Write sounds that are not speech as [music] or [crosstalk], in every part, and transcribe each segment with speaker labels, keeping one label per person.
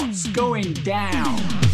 Speaker 1: What's going down?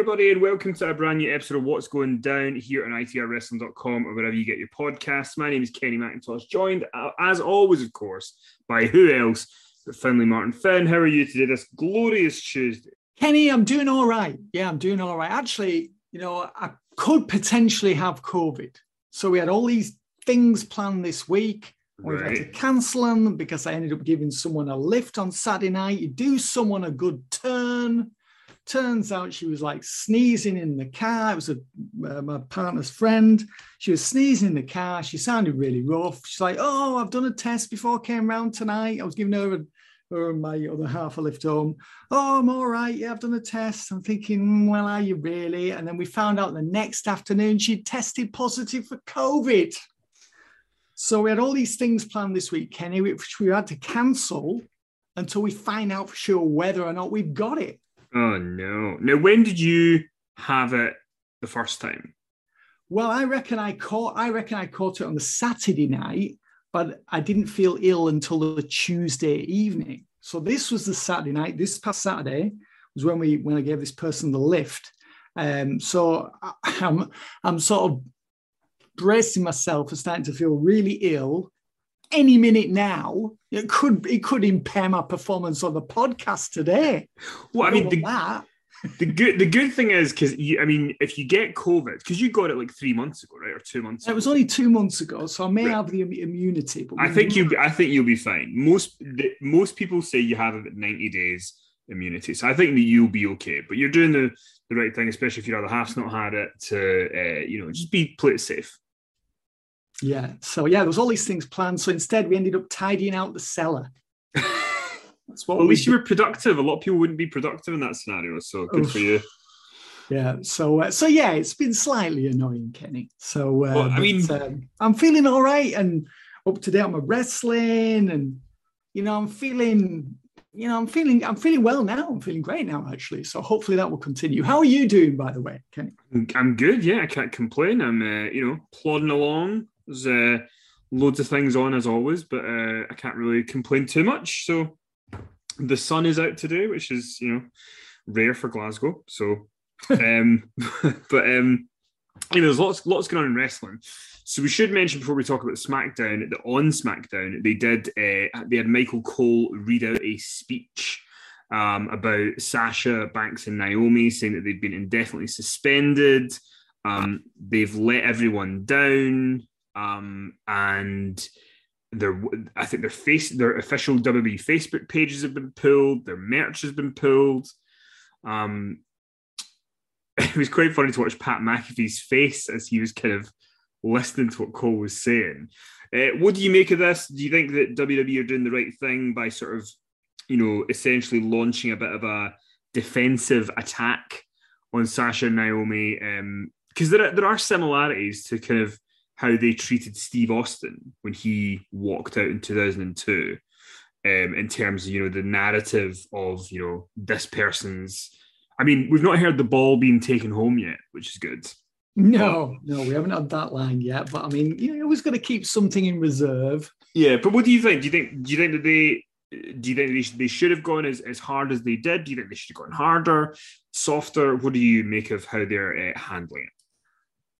Speaker 2: Everybody, and welcome to a brand new episode of What's Going Down here on ITRWrestling.com or wherever you get your podcasts. My name is Kenny McIntosh, joined uh, as always, of course, by who else but Finley Martin. Finn, how are you today, this glorious Tuesday?
Speaker 1: Kenny, I'm doing all right. Yeah, I'm doing all right. Actually, you know, I could potentially have COVID. So we had all these things planned this week. We've had to cancel them because I ended up giving someone a lift on Saturday night. You do someone a good turn. Turns out she was like sneezing in the car. It was a, uh, my partner's friend. She was sneezing in the car. She sounded really rough. She's like, "Oh, I've done a test before I came round tonight. I was giving her, her and my other half a lift home. Oh, I'm all right. Yeah, I've done a test. I'm thinking, "Mm, well, are you really? And then we found out the next afternoon she'd tested positive for COVID. So we had all these things planned this week, Kenny, which we had to cancel until we find out for sure whether or not we've got it.
Speaker 2: Oh, no. Now, when did you have it the first time?
Speaker 1: Well, I reckon I caught I reckon I caught it on the Saturday night, but I didn't feel ill until the Tuesday evening. So this was the Saturday night. This past Saturday was when we when I gave this person the lift. Um, so I- [laughs] I'm I'm sort of bracing myself for starting to feel really ill. Any minute now, it could it could impair my performance on the podcast today.
Speaker 2: Well, I mean, the,
Speaker 1: that.
Speaker 2: the good the good thing is because I mean, if you get COVID, because you got it like three months ago, right, or two months.
Speaker 1: It was only two months ago, so I may
Speaker 2: Right.
Speaker 1: have the immunity. But
Speaker 2: I think you. I think you'll be fine. Most the, most people say you have about ninety days immunity, so I think that you'll be okay. But you're doing the the right thing, especially if your other half's not had it. To uh, you know, just be play it safe.
Speaker 1: Yeah. So yeah, there was all these things planned. So instead, we ended up tidying out the cellar. That's what
Speaker 2: Well, at
Speaker 1: we
Speaker 2: least you were productive. A lot of people wouldn't be productive in that scenario, so good
Speaker 1: Oof.
Speaker 2: for you.
Speaker 1: Yeah. So uh, so yeah, it's been slightly annoying, Kenny. So uh,
Speaker 2: Well, I
Speaker 1: but,
Speaker 2: mean-
Speaker 1: um, I'm feeling all right and up to date on my wrestling, and you know, I'm feeling. You know, I'm feeling I'm feeling well now. I'm feeling great now, actually. So hopefully that will continue. How are you doing, by the way, Kenny?
Speaker 2: I'm good. Yeah, I can't complain. I'm uh, you know plodding along. There's uh, loads of things on as always, but uh, I can't really complain too much. So the sun is out today, which is you know rare for Glasgow. So, [laughs] um, [laughs] but um, you know, there's lots lots going on in wrestling. So we should mention before we talk about SmackDown that on SmackDown they did uh, they had Michael Cole read out a speech um, about Sasha Banks and Naomi, saying that they've been indefinitely suspended. Um, they've let everyone down, um, and their I think their face their official WWE Facebook pages have been pulled, their merch has been pulled. Um, [laughs] it was quite funny to watch Pat McAfee's face as he was kind of listening to what Cole was saying. Uh, what do you make of this? Do you think that WWE are doing the right thing by sort of, you know, essentially launching a bit of a defensive attack on Sasha and Naomi? Because um, there there are similarities to kind of how they treated Steve Austin when he walked out in 2002. Um, in terms of you know the narrative of you know this person's I mean, we've not heard the ball being taken home yet, which is good.
Speaker 1: No, no, we haven't had that line yet. But I mean, you always got to keep something in reserve.
Speaker 2: Yeah, but what do you think? Do you think do you think that they do you think they should, they should have gone as, as hard as they did? Do you think they should have gone harder, softer? What do you make of how they're uh, handling it?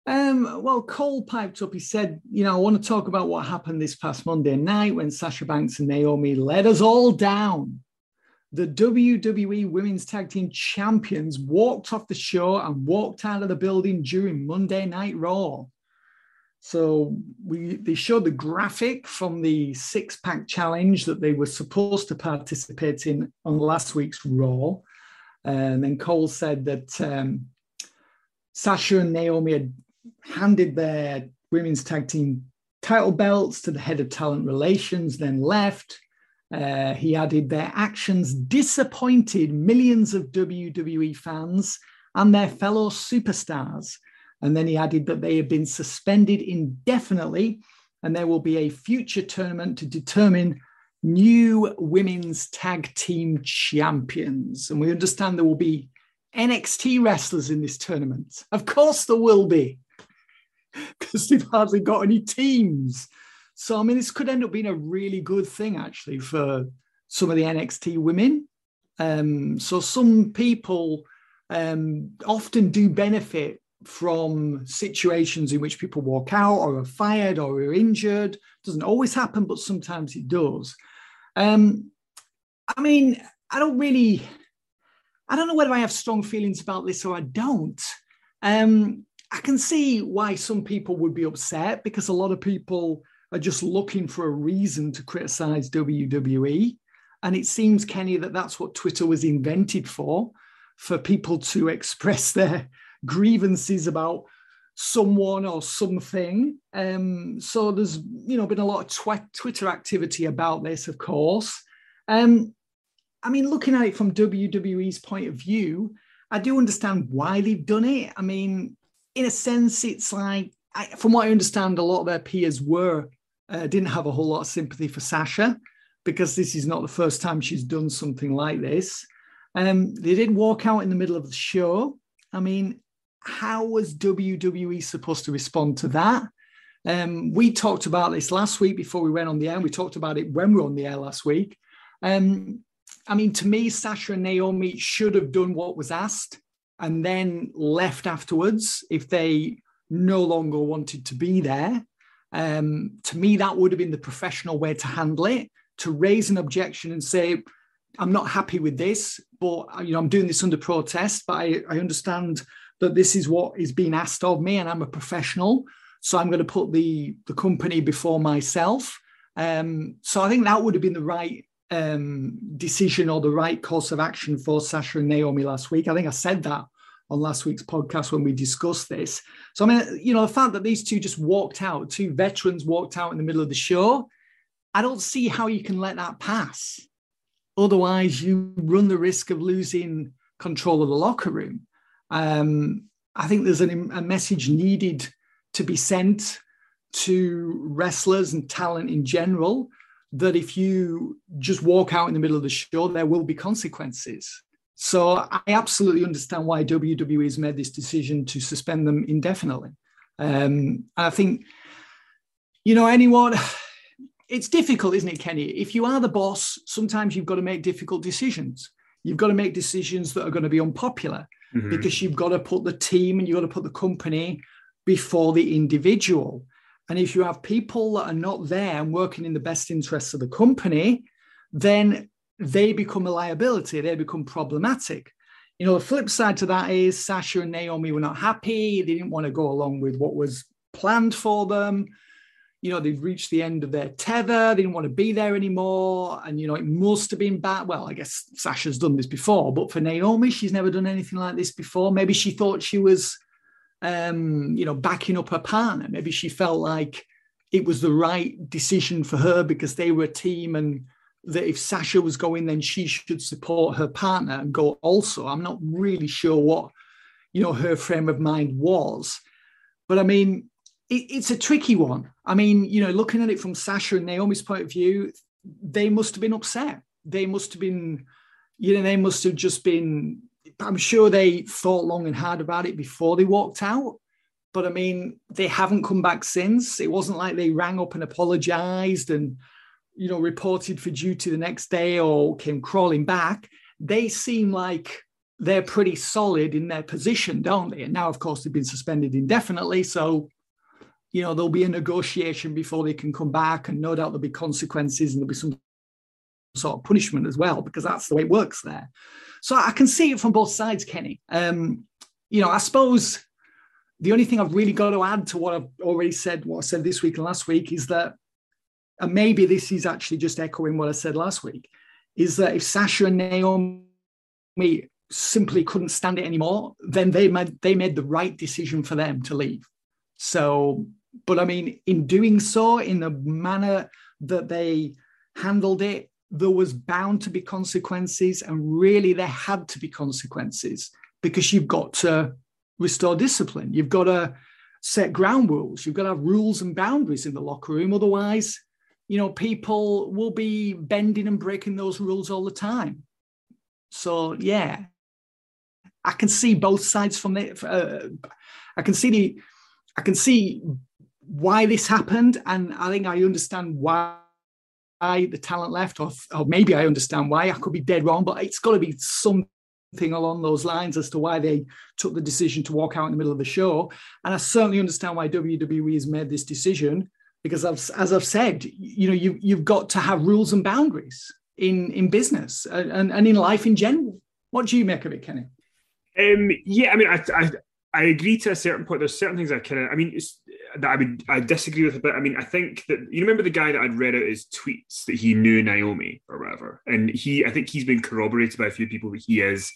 Speaker 1: Um, well, Cole piped up. He said, "You know, I want to talk about what happened this past Monday night when Sasha Banks and Naomi let us all down. The WWE Women's Tag Team Champions walked off the show and walked out of the building during Monday Night Raw. So we they showed the graphic from the six pack challenge that they were supposed to participate in on last week's Raw. And then Cole said that um, Sasha and Naomi had handed their women's tag team title belts to the head of talent relations, then left. Uh, he added their actions disappointed millions of WWE fans and their fellow superstars. And then he added that they have been suspended indefinitely and there will be a future tournament to determine new women's tag team champions. And we understand there will be NXT wrestlers in this tournament. Of course, there will be because [laughs] they've hardly got any teams. So, I mean, this could end up being a really good thing actually for some of the NXT women. Um, so, some people um, often do benefit from situations in which people walk out or are fired or are injured. Doesn't always happen, but sometimes it does. Um, I mean, I don't really, I don't know whether I have strong feelings about this or I don't. Um, I can see why some people would be upset because a lot of people are just looking for a reason to criticize WWE. And it seems, Kenny, that that's what Twitter was invented for, for people to express [laughs] their grievances about someone or something. Um, so there's, you know, been a lot of tw- Twitter activity about this, of course. Um, I mean, looking at it from WWE's point of view, I do understand why they've done it. I mean, in a sense, it's like, I, from what I understand, a lot of their peers were uh, didn't have a whole lot of sympathy for Sasha because this is not the first time she's done something like this. Um, they did walk out in the middle of the show. I mean, how was WWE supposed to respond to that? Um, we talked about this last week before we went on the air. We talked about it when we were on the air last week. Um, I mean, to me, Sasha and Naomi should have done what was asked and then left afterwards if they no longer wanted to be there. Um, to me, that would have been the professional way to handle it, to raise an objection and say, I'm not happy with this, but you know, I'm doing this under protest, but I, I understand that this is what is being asked of me and I'm a professional. So I'm going to put the, the company before myself. Um, so I think that would have been the right um, decision or the right course of action for Sasha and Naomi last week. I think I said that on last week's podcast when we discussed this. So, I mean, you know, the fact that these two just walked out, two veterans walked out in the middle of the show, I don't see how you can let that pass. Otherwise, you run the risk of losing control of the locker room. Um, I think there's an, a message needed to be sent to wrestlers and talent in general that if you just walk out in the middle of the show, there will be consequences. So I absolutely understand why WWE has made this decision to suspend them indefinitely. Um, I think, you know, anyone, [sighs] it's difficult, isn't it, Kenny? If you are the boss, sometimes you've got to make difficult decisions. You've got to make decisions that are going to be unpopular mm-hmm. because you've got to put the team and you've got to put the company before the individual. And if you have people that are not there and working in the best interests of the company, then they become a liability, they become problematic. You know, the flip side to that is Sasha and Naomi were not happy. They didn't want to go along with what was planned for them. you know, they've reached the end of their tether. They didn't want to be there anymore. And, you know, it must have been bad. Well, I guess Sasha's done this before, but for Naomi, she's never done anything like this before. Maybe she thought she was, um, you know, backing up her partner. Maybe she felt like it was the right decision for her because they were a team and that if Sasha was going, then she should support her partner and go also. I'm not really sure what, you know, her frame of mind was. But I mean, it, it's a tricky one. I mean, you know, looking at it from Sasha and Naomi's point of view, they must have been upset. They must have been, you know, they must have just been. I'm sure they thought long and hard about it before they walked out. But I mean, they haven't come back since. It wasn't like they rang up and apologized and, you know, reported for duty the next day or came crawling back. They seem like they're pretty solid in their position, don't they? And now, of course, they've been suspended indefinitely. So you know, there'll be a negotiation before they can come back, and no doubt there'll be consequences and there'll be some sort of punishment as well, because that's the way it works there. So I can see it from both sides, Kenny. Um, you know, I suppose the only thing I've really got to add to what I've already said, what I said this week and last week, is that, and maybe this is actually just echoing what I said last week, is that if Sasha and Naomi simply couldn't stand it anymore, then they made they made the right decision for them to leave. So but I mean, in doing so, in the manner that they handled it, there was bound to be consequences, and really there had to be consequences because you've got to restore discipline. You've got to set ground rules. You've got to have rules and boundaries in the locker room. Otherwise, you know, people will be bending and breaking those rules all the time. So, yeah, I can see both sides from it. Uh, I can see the, I can see why this happened, and I think I understand why the talent left, or, or maybe I understand why. I could be dead wrong, but it's got to be something along those lines as to why they took the decision to walk out in the middle of the show. And I certainly understand why WWE has made this decision because, I've, as I've said, you know, you, you've got to have rules and boundaries in in business and, and in life in general. What do you make of it, Kenny?
Speaker 2: Um, yeah, I mean, I, I, I agree to a certain point. There's certain things I kind of, I mean, that I would I disagree with a bit. I mean, I think that you remember the guy that I'd read out his tweets that he knew Naomi or whatever, and he I think he's been corroborated by a few people that he is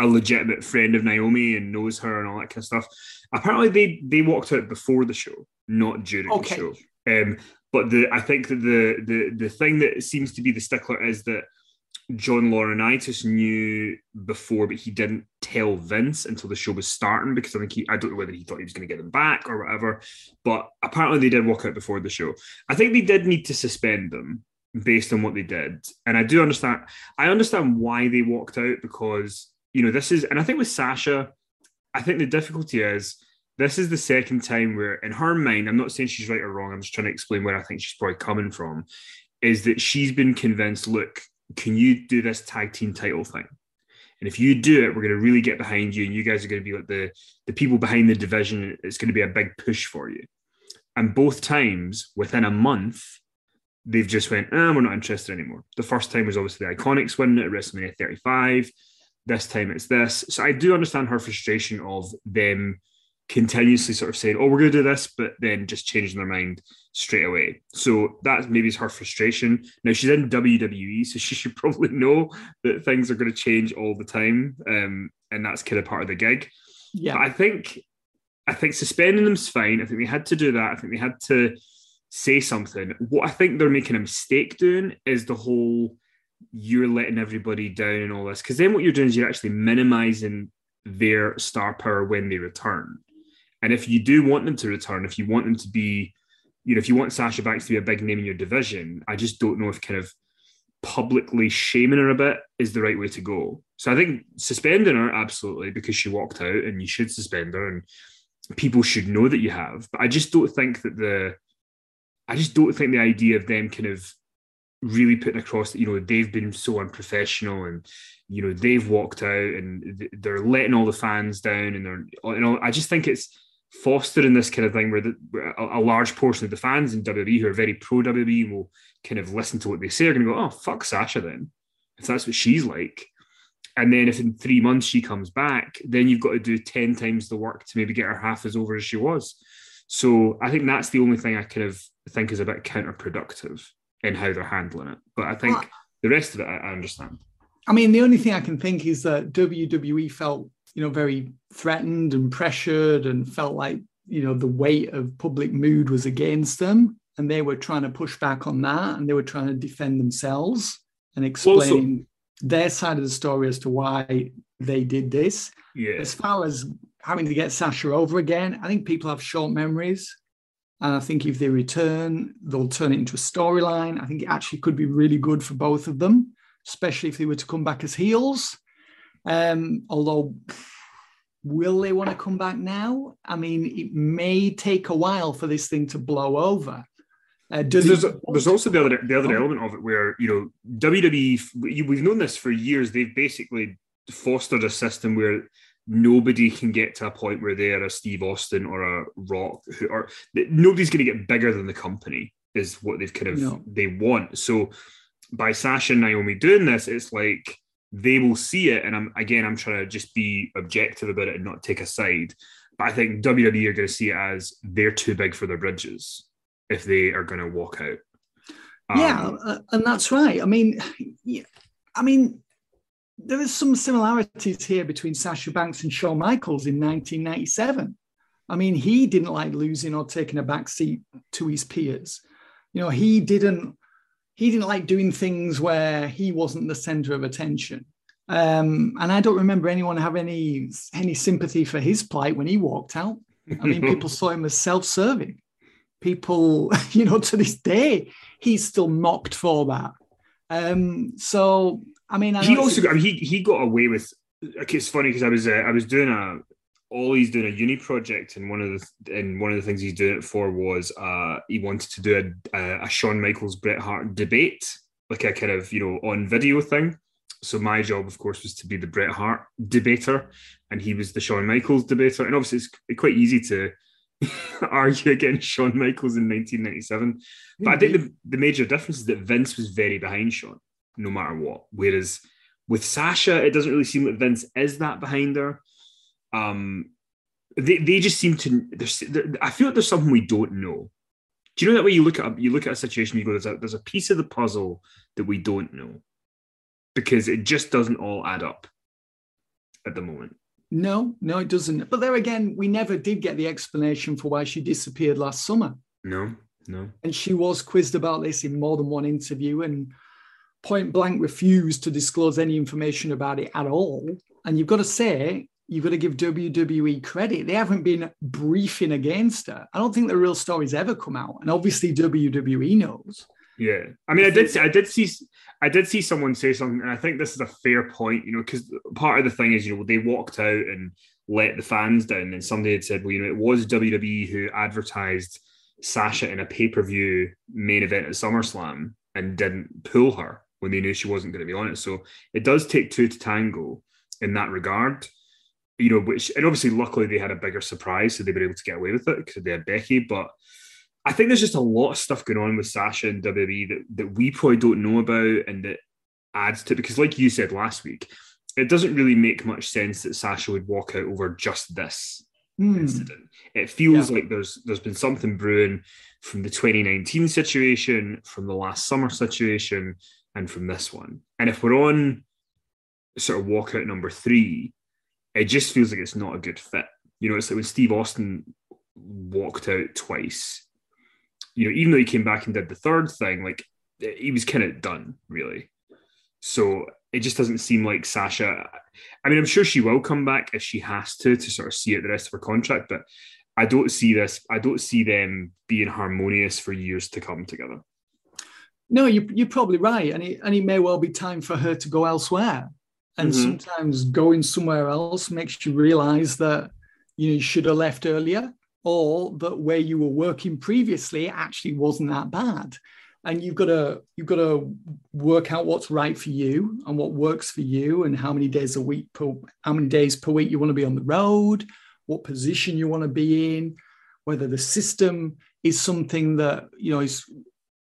Speaker 2: a legitimate friend of Naomi and knows her and all that kind of stuff. Apparently, they they walked out before the show, not during okay. the show. Um, but the I think that the the the thing that seems to be the stickler is that John Laurinaitis knew before, but he didn't tell Vince until the show was starting because I think he, I don't know whether he thought he was going to get them back or whatever. But apparently they did walk out before the show. I think they did need to suspend them based on what they did. And I do understand, I understand why they walked out because, you know, this is, and I think with Sasha, I think the difficulty is this is the second time where, in her mind, I'm not saying she's right or wrong, I'm just trying to explain where I think she's probably coming from, is that she's been convinced, look, can you do this tag team title thing? And if you do it, we're going to really get behind you, and you guys are going to be like the the people behind the division. It's going to be a big push for you. And both times, within a month, they've just went, ah, we're not interested anymore. The first time was obviously the Iconics win at WrestleMania 35. This time it's this. So I do understand her frustration of them continuously sort of saying, "Oh, we're going to do this," but then just changing their mind straight away. So that maybe is her frustration. Now she's in WWE, so she [laughs] should probably know that things are going to change all the time, um, and that's kind of part of the gig. Yeah, but I think I think suspending them's fine. I think they had to do that. I think they had to say something. What I think they're making a mistake doing is the whole you're letting everybody down and all this because then what you're doing is you're actually minimizing their star power when they return. And if you do want them to return, if you want them to be, you know, if you want Sasha Banks to be a big name in your division, I just don't know if kind of publicly shaming her a bit is the right way to go. So I think suspending her absolutely because she walked out and you should suspend her and people should know that you have. But I just don't think that the I just don't think the idea of them kind of really putting across that you know they've been so unprofessional and you know they've walked out and they're letting all the fans down and they're you know I just think it's fostering this kind of thing where, the, where a, a, large portion of the fans in WWE who are very pro WWE will kind of listen to what they say are going to go, oh, fuck Sasha then, if that's what she's like. And then if in three months she comes back, then you've got to do 10 times the work to maybe get her half as over as she was. So I think that's the only thing I kind of think is a bit counterproductive in how they're handling it. But I think well, the rest of it, I, I understand.
Speaker 1: I mean, the only thing I can think is that WWE felt, you know, very threatened and pressured and felt like, you know, the weight of public mood was against them. And they were trying to push back on that and they were trying to defend themselves and explain also, their side of the story as to why they did this.
Speaker 2: Yeah.
Speaker 1: As far as having to get Sasha over again, I think people have short memories. And I think if they return, they'll turn it into a storyline. I think it actually could be really good for both of them, especially if they were to come back as heels. Um, although, will they want to come back now? I mean, it may take a while for this thing to blow over.
Speaker 2: Uh, there's, a, there's also the other the other oh. element of it where you know WWE we've known this for years. They've basically fostered a system where nobody can get to a point where they are a Steve Austin or a Rock, who, or nobody's going to get bigger than the company is what they've kind of no. they want. So by Sasha and Naomi doing this, it's like they will see it, and I'm again I'm trying to just be objective about it and not take a side. But I think WWE are going to see it as they're too big for their bridges if they are going to walk out.
Speaker 1: Um, yeah, uh, and that's right. I mean, I mean, there is some similarities here between Sasha Banks and Shawn Michaels in 1997. I mean, he didn't like losing or taking a back seat to his peers. You know, he didn't he didn't like doing things where he wasn't the center of attention. Um, and I don't remember anyone have any any sympathy for his plight when he walked out. I mean, people [laughs] saw him as self-serving. People, [laughs] you know, to this day, he's still mocked for that. Um, so I mean, I
Speaker 2: he also got, I mean, he he got away with. It's funny because I was uh, I was doing a Ollie's doing a uni project, and one of the and one of the things he's doing it for was uh he wanted to do a a, a Shawn Michaels Bret Hart debate, like a kind of you know on video thing. So my job, of course, was to be the Bret Hart debater, and he was the Shawn Michaels debater. And obviously, it's quite easy to [laughs] argue against Shawn Michaels in 1997. But I think the, the major difference is that Vince was very behind Shawn no matter what. Whereas with Sasha, it doesn't really seem like Vince is that behind her. Um, they, they just seem to. I feel like there's something we don't know. Do you know that way you look at a, you look at a situation, you go, there's a, there's a piece of the puzzle that we don't know because it just doesn't all add up at the moment.
Speaker 1: No, no, it doesn't. But there again, we never did get the explanation for why she disappeared last summer.
Speaker 2: No, no.
Speaker 1: And she was quizzed about this in more than one interview. And point blank refused to disclose any information about it at all. And you've got to say, you've got to give WWE credit. They haven't been briefing against her. I don't think the real story's ever come out. And obviously WWE knows.
Speaker 2: Yeah. I mean, I did see, I did see I did see someone say something, and I think this is a fair point, you know, because part of the thing is, you know, they walked out and let the fans down, and somebody had said, well, you know, it was WWE who advertised Sasha in a pay-per-view main event at SummerSlam and didn't pull her when they knew she wasn't going to be on it. So it does take two to tango in that regard. You know, which and obviously, luckily they had a bigger surprise, so they were able to get away with it because they had Becky. But I think there's just a lot of stuff going on with Sasha and WWE that, that we probably don't know about and that adds to because, like you said last week, it doesn't really make much sense that Sasha would walk out over just this mm. incident. It feels yeah. like there's there's been something brewing from the 2019 situation, from the last summer situation, and from this one. And if we're on sort of walkout number three, it just feels like it's not a good fit. You know, it's like when Steve Austin walked out twice. You know, even though he came back and did the third thing, like eh, he was kind of done, really. So it just doesn't seem like Sasha. I mean, I'm sure she will come back if she has to to sort of see it the rest of her contract, but I don't see this. I don't see them being harmonious for years to come together.
Speaker 1: No, you, you're probably right, and it, and it may well be time for her to go elsewhere. And mm-hmm. sometimes going somewhere else makes you realize that you, know, you should have left earlier, or that where you were working previously actually wasn't that bad. And you've got to you've got to work out what's right for you and what works for you, and how many days a week per how many days per week you want to be on the road, what position you want to be in, whether the system is something that you know is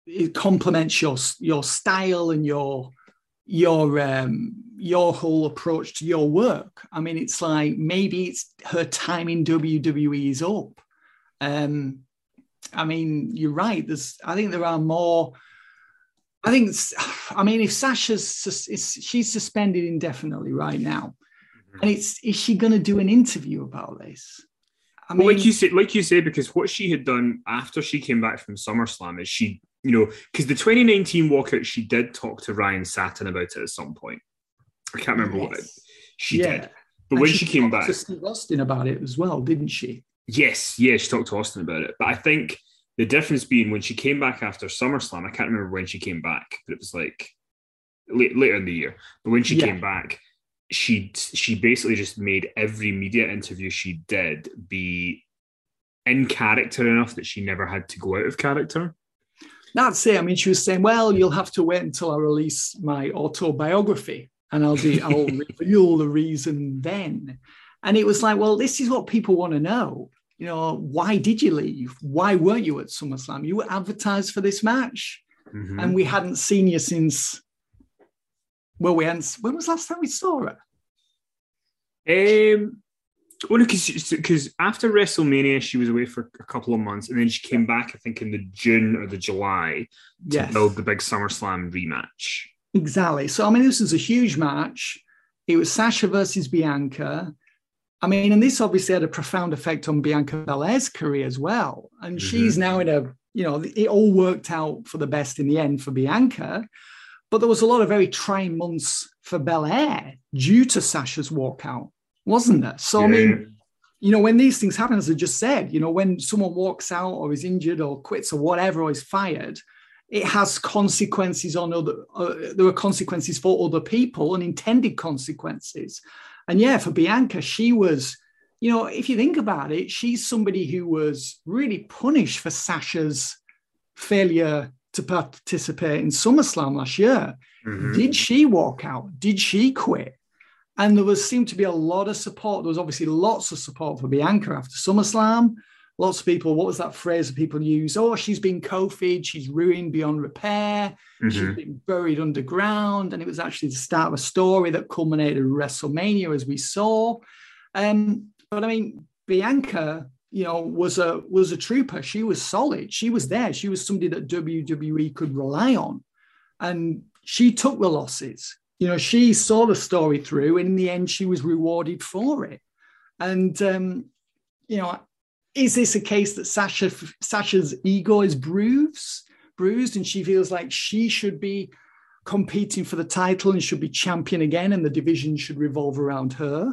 Speaker 1: it complements your your style and your your um, your whole approach to your work. I mean, it's like maybe it's her time in WWE is up. Um, I mean, you're right. There's, I think there are more. I think, I mean, if Sasha's she's suspended indefinitely right now, mm-hmm. and it's is she going to do an interview about this?
Speaker 2: I mean, well, like you said, like you say, because what she had done after she came back from SummerSlam is she, you know, because the 2019 walkout, she did talk to Ryan Satin about it at some point. I can't remember yes. what it, she yeah. did, but and when she, she came back,
Speaker 1: to Steve Austin about it as well, didn't she?
Speaker 2: Yes, yeah, she talked to Austin about it. But I think the difference being when she came back after SummerSlam, I can't remember when she came back, but it was like late, later in the year. But when she yeah. came back, she she basically just made every media interview she did be in character enough that she never had to go out of character.
Speaker 1: That's it. I mean, she was saying, "Well, you'll have to wait until I release my autobiography, and I'll be I'll [laughs] reveal the reason then." And it was like, well, this is what people want to know. You know, why did you leave? Why weren't you at SummerSlam? You were advertised for this match, mm-hmm. and we hadn't seen you since well, we hadn't. When was last time we saw her?
Speaker 2: Um, well, because after WrestleMania, she was away for a couple of months, and then she came back, I think, in the June or the July to yes. build the big SummerSlam rematch.
Speaker 1: Exactly. So, I mean, this was a huge match. It was Sasha versus Bianca. I mean, and this obviously had a profound effect on Bianca Belair's career as well. And mm-hmm. she's now in a, you know, it all worked out for the best in the end for Bianca. But there was a lot of very trying months for Belair due to Sasha's walkout, wasn't there? So, yeah. I mean, you know, when these things happen, as I just said, you know, when someone walks out or is injured or quits or whatever or is fired, it has consequences on other, uh, there are consequences for other people unintended consequences. And yeah, for Bianca, she was, you know, if you think about it, she's somebody who was really punished for Sasha's failure to participate in SummerSlam last year. Mm-hmm. Did she walk out? Did she quit? And there was seemed to be a lot of support. There was obviously lots of support for Bianca after SummerSlam. Lots of people, what was that phrase that people use? Oh, she's been COVID, she's ruined beyond repair, mm-hmm. she's been buried underground. And it was actually the start of a story that culminated in WrestleMania, as we saw. Um, but I mean, Bianca you know, was a was a trooper. She was solid. She was there. She was somebody that WWE could rely on, and she took the losses. You know, she saw the story through, and in the end, she was rewarded for it. And um, you know, is this a case that Sasha Sasha's ego is bruised, bruised, and she feels like she should be competing for the title and should be champion again, and the division should revolve around her?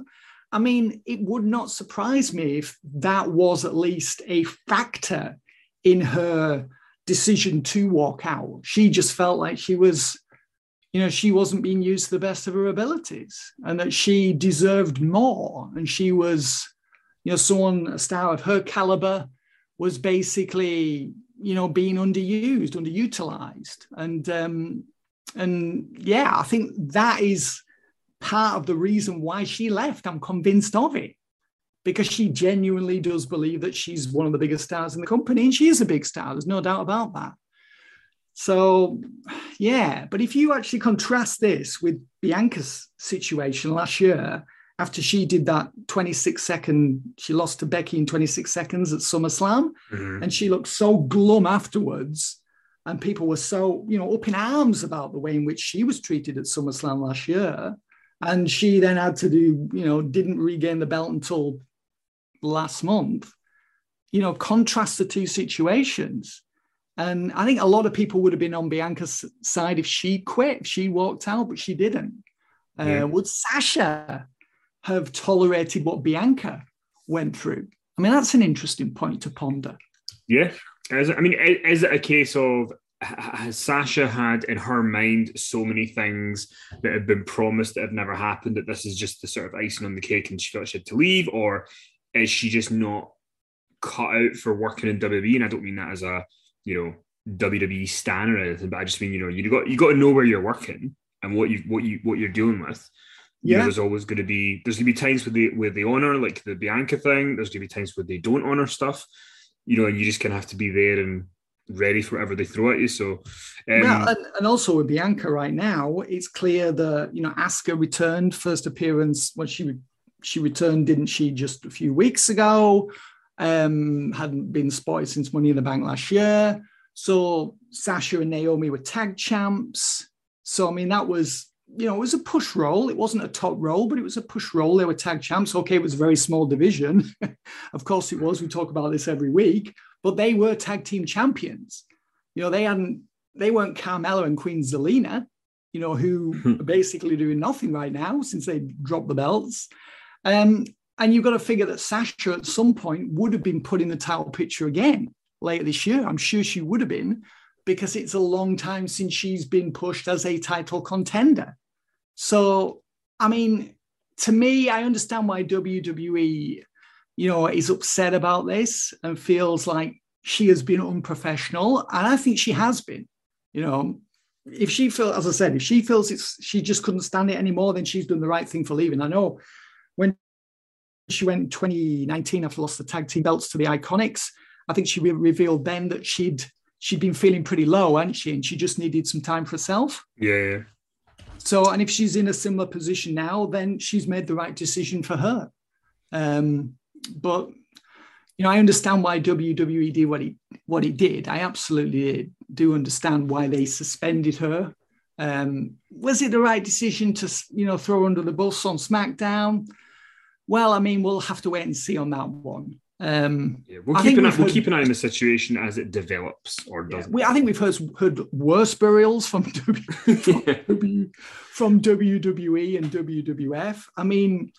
Speaker 1: I mean, it would not surprise me if that was at least a factor in her decision to walk out. She just felt like she was, you know, she wasn't being used to the best of her abilities and that she deserved more. And she was, you know, someone, a star of her caliber was basically, you know, being underused, underutilized. And, um, and yeah, I think that is part of the reason why she left. I'm convinced of it because she genuinely does believe that she's one of the biggest stars in the company and she is a big star. There's no doubt about that. So, yeah, but if you actually contrast this with Bianca's situation last year, after she did that 26 second, she lost to Becky in 26 seconds at SummerSlam, mm-hmm. and she looked so glum afterwards. And people were so, you know, up in arms about the way in which she was treated at SummerSlam last year and she then had to do, you know, didn't regain the belt until last month. You know, contrast the two situations. And I think a lot of people would have been on Bianca's side if she quit, if she walked out, but she didn't. Uh, yeah. Uh, would Sasha have tolerated what Bianca went through? I mean, that's an interesting point to ponder.
Speaker 2: Yeah. Is it, I mean, is it a case of has Sasha had in her mind so many things that have been promised that have never happened that this is just the sort of icing on the cake and she felt she had to leave? Or is she just not cut out for working in WWE? And I don't mean that as a, you know, WWE stan or anything, but I just mean, you know, you got you got to know where you're working and what you what you what you're dealing with. You yeah. Know, there's always going to be there's going to be times with the with the honor, like the Bianca thing. There's going to be times where they don't honor stuff, you know, and you just kind of have to be there and ready for whatever they throw at you. So,
Speaker 1: um, well, and, and, also with Bianca right now, it's clear that you know Asuka returned first appearance when she she returned, didn't she, just a few weeks ago? Um, hadn't been spotted since Money in the Bank last year. So Sasha and Naomi were tag champs. So I mean, that was you know, it was a push role. It wasn't a top role, but it was a push role. They were tag champs. Okay, it was a very small division. [laughs] of course it was. We talk about this every week, but they were tag team champions. You know, they hadn't, they weren't Carmella and Queen Zelina, you know, who [laughs] are basically doing nothing right now since they dropped the belts. Um, and you've got to figure that Sasha at some point would have been put in the title picture again later this year. I'm sure she would have been because it's a long time since she's been pushed as a title contender. So, I mean, to me, I understand why WWE, you know, is upset about this and feels like she has been unprofessional. And I think she has been. You know, if she feels, as I said, if she feels it's she just couldn't stand it anymore, then she's done the right thing for leaving. I know when she went in 2019 after lost the tag team belts to the Iconics, I think she revealed then that she'd she'd been feeling pretty low, hadn't she? And she just needed some time for herself.
Speaker 2: Yeah.
Speaker 1: So, and if she's in a similar position now, then she's made the right decision for her. Um, but you know, I understand why WWE did what he what he did. I absolutely do understand why they suspended her. Um, was it the right decision to you know throw under the bus on SmackDown? Well, I mean, we'll have to wait and see on that one. Um,
Speaker 2: yeah, we'll, keep an, eye, we'll keep an eye on the situation as it develops or doesn't.
Speaker 1: Yeah, we, I think we've heard, heard worse burials from, [laughs] w, from, yeah. [laughs] w, from WWE and WWF. I mean,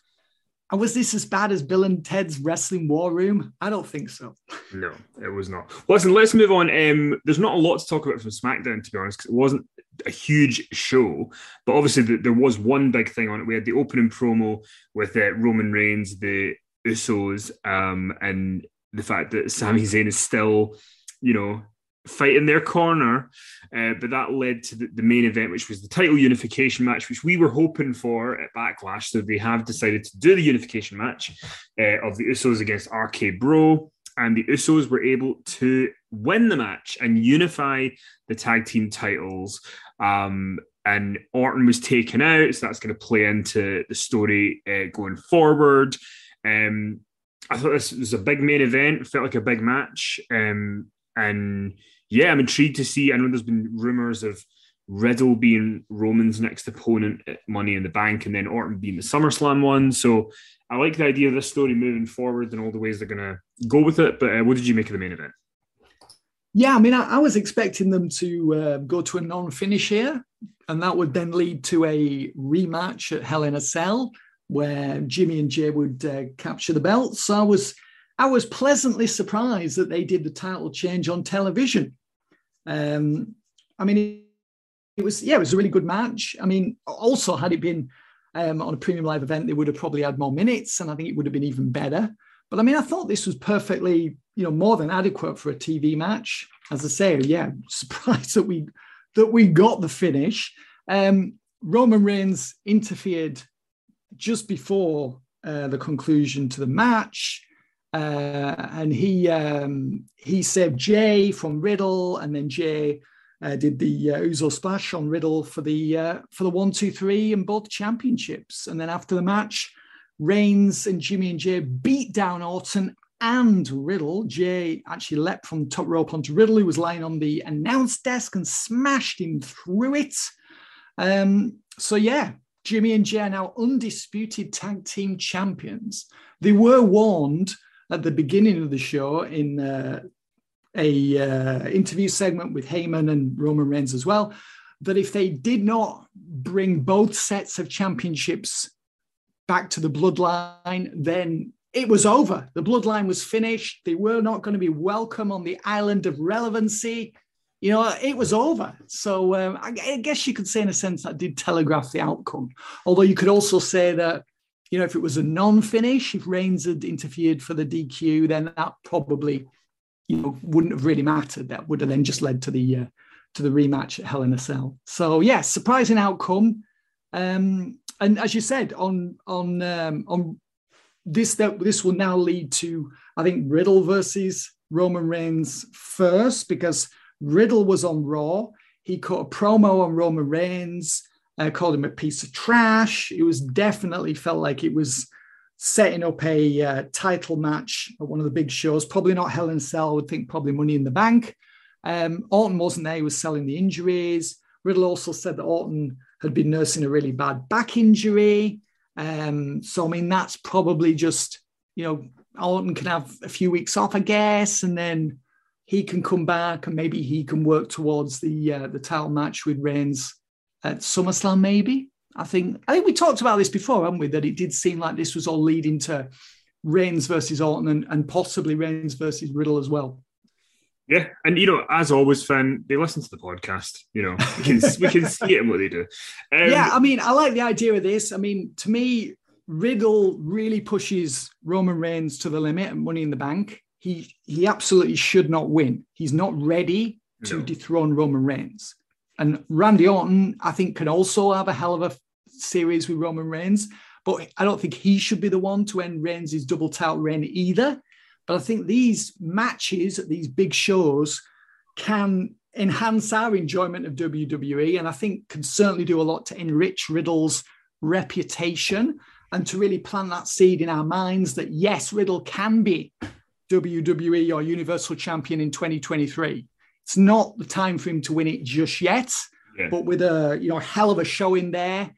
Speaker 1: was this as bad as Bill and Ted's Wrestling War Room? I don't think so.
Speaker 2: No, it was not. Listen, let's move on. Um, there's not a lot to talk about from SmackDown, to be honest, because it wasn't a huge show. But obviously, the, there was one big thing on it. We had the opening promo with uh, Roman Reigns, the Usos um, and the fact that Sami Zayn is still, you know, fighting their corner. Uh, but that led to the, the, main event, which was the title unification match, which we were hoping for at Backlash. So they have decided to do the unification match uh, of the Usos against RK Bro. And the Usos were able to win the match and unify the tag team titles. Um, and Orton was taken out, so that's going to play into the story uh, going forward. Um, I thought this was a big main event. Felt like a big match. Um, and yeah, I'm intrigued to see. I know there's been rumors of Riddle being Roman's next opponent at Money in the Bank, and then Orton being the SummerSlam one. So I like the idea of this story moving forward and all the ways they're going to go with it. But uh, what did you make of the main event?
Speaker 1: Yeah, I mean, I, I was expecting them to uh, go to a non-finish here, and that would then lead to a rematch at Hell in a Cell where Jimmy and Jey would uh, capture the belts. So I was I was pleasantly surprised that they did the title change on television. Um, I mean, it, was yeah, it was a really good match. I mean, also had it been um, on a premium live event, they would have probably had more minutes, and I think it would have been even better. But I mean, I thought this was perfectly, you know, more than adequate for a TV match. As I say, yeah, [laughs] surprised that we that we got the finish. Um, Roman Reigns interfered just before uh, the conclusion to the match. Uh, and he um, he saved Jey from Riddle, and then Jey uh, did the uh, Uso splash on Riddle for the uh, for the one, two, three, and both championships. And then after the match, Reigns and Jimmy and Jey beat down Orton and Riddle. Jey actually leapt from top rope onto Riddle, who was lying on the announce desk, and smashed him through it. Um, so yeah, Jimmy and Jey are now undisputed tag team champions. They were warned at the beginning of the show in uh, a uh, interview segment with Heyman and Roman Reigns as well that if they did not bring both sets of championships back to the bloodline, then it was over. The bloodline was finished. They were not going to be welcome on the island of relevancy you know, it was over. So um, I, I, guess you could say, in a sense, that did telegraph the outcome. Although you could also say that, you know, if it was a non-finish, if Reigns had interfered for the DQ, then that probably, you know, wouldn't have really mattered. That would have then just led to the uh, to the rematch at Hell in a Cell. So yeah, surprising outcome. Um, and as you said, on on um, on this that this will now lead to, I think, Riddle versus Roman Reigns first because Riddle was on Raw. He caught a promo on Roman Reigns, uh, called him a piece of trash. It was definitely felt like it was setting up a uh, title match at one of the big shows. Probably not Hell in a Cell. I would think probably Money in the Bank. Um, Orton wasn't there. He was selling the injuries. Riddle also said that Orton had been nursing a really bad back injury. Um, so, I mean, that's probably just, you know, Orton can have a few weeks off, I guess, and then he can come back and maybe he can work towards the uh, the title match with Reigns at SummerSlam, maybe. I think I think we talked about this before, haven't we? That it did seem like this was all leading to Reigns versus Orton and, and possibly Reigns versus Riddle as well.
Speaker 2: Yeah, and you know, as always, Finn, they listen to the podcast. You know, we can we can [laughs] see it in what they do.
Speaker 1: Um, yeah, I mean, I like the idea of this. I mean, to me, Riddle really pushes Roman Reigns to the limit and Money in the Bank. He he absolutely should not win. He's not ready to no. dethrone Roman Reigns. And Randy Orton, I think, can also have a hell of a series with Roman Reigns, but I don't think he should be the one to end Reigns' double title reign either. But I think these matches at these big shows can enhance our enjoyment of WWE, and I think can certainly do a lot to enrich Riddle's reputation and to really plant that seed in our minds that yes, Riddle can be WWE or Universal Champion in 2023. It's not the time for him to win it just yet, yeah. but with a you know hell of a show in there,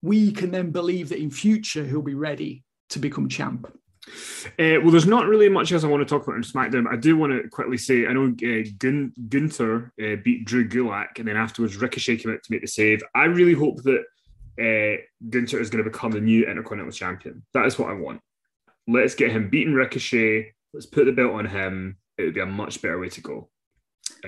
Speaker 1: we can then believe that in future he'll be ready to become champ.
Speaker 2: Uh, well, there's not really much else I want to talk about in SmackDown. I do want to quickly say I know uh, Gun- Gunther uh, beat Drew Gulak, and then afterwards Ricochet came out to make the save. I really hope that uh, Gunther is going to become the new Intercontinental Champion. That is what I want. Let's get him beating Ricochet. Let's put the belt on him. It would be a much better way to go.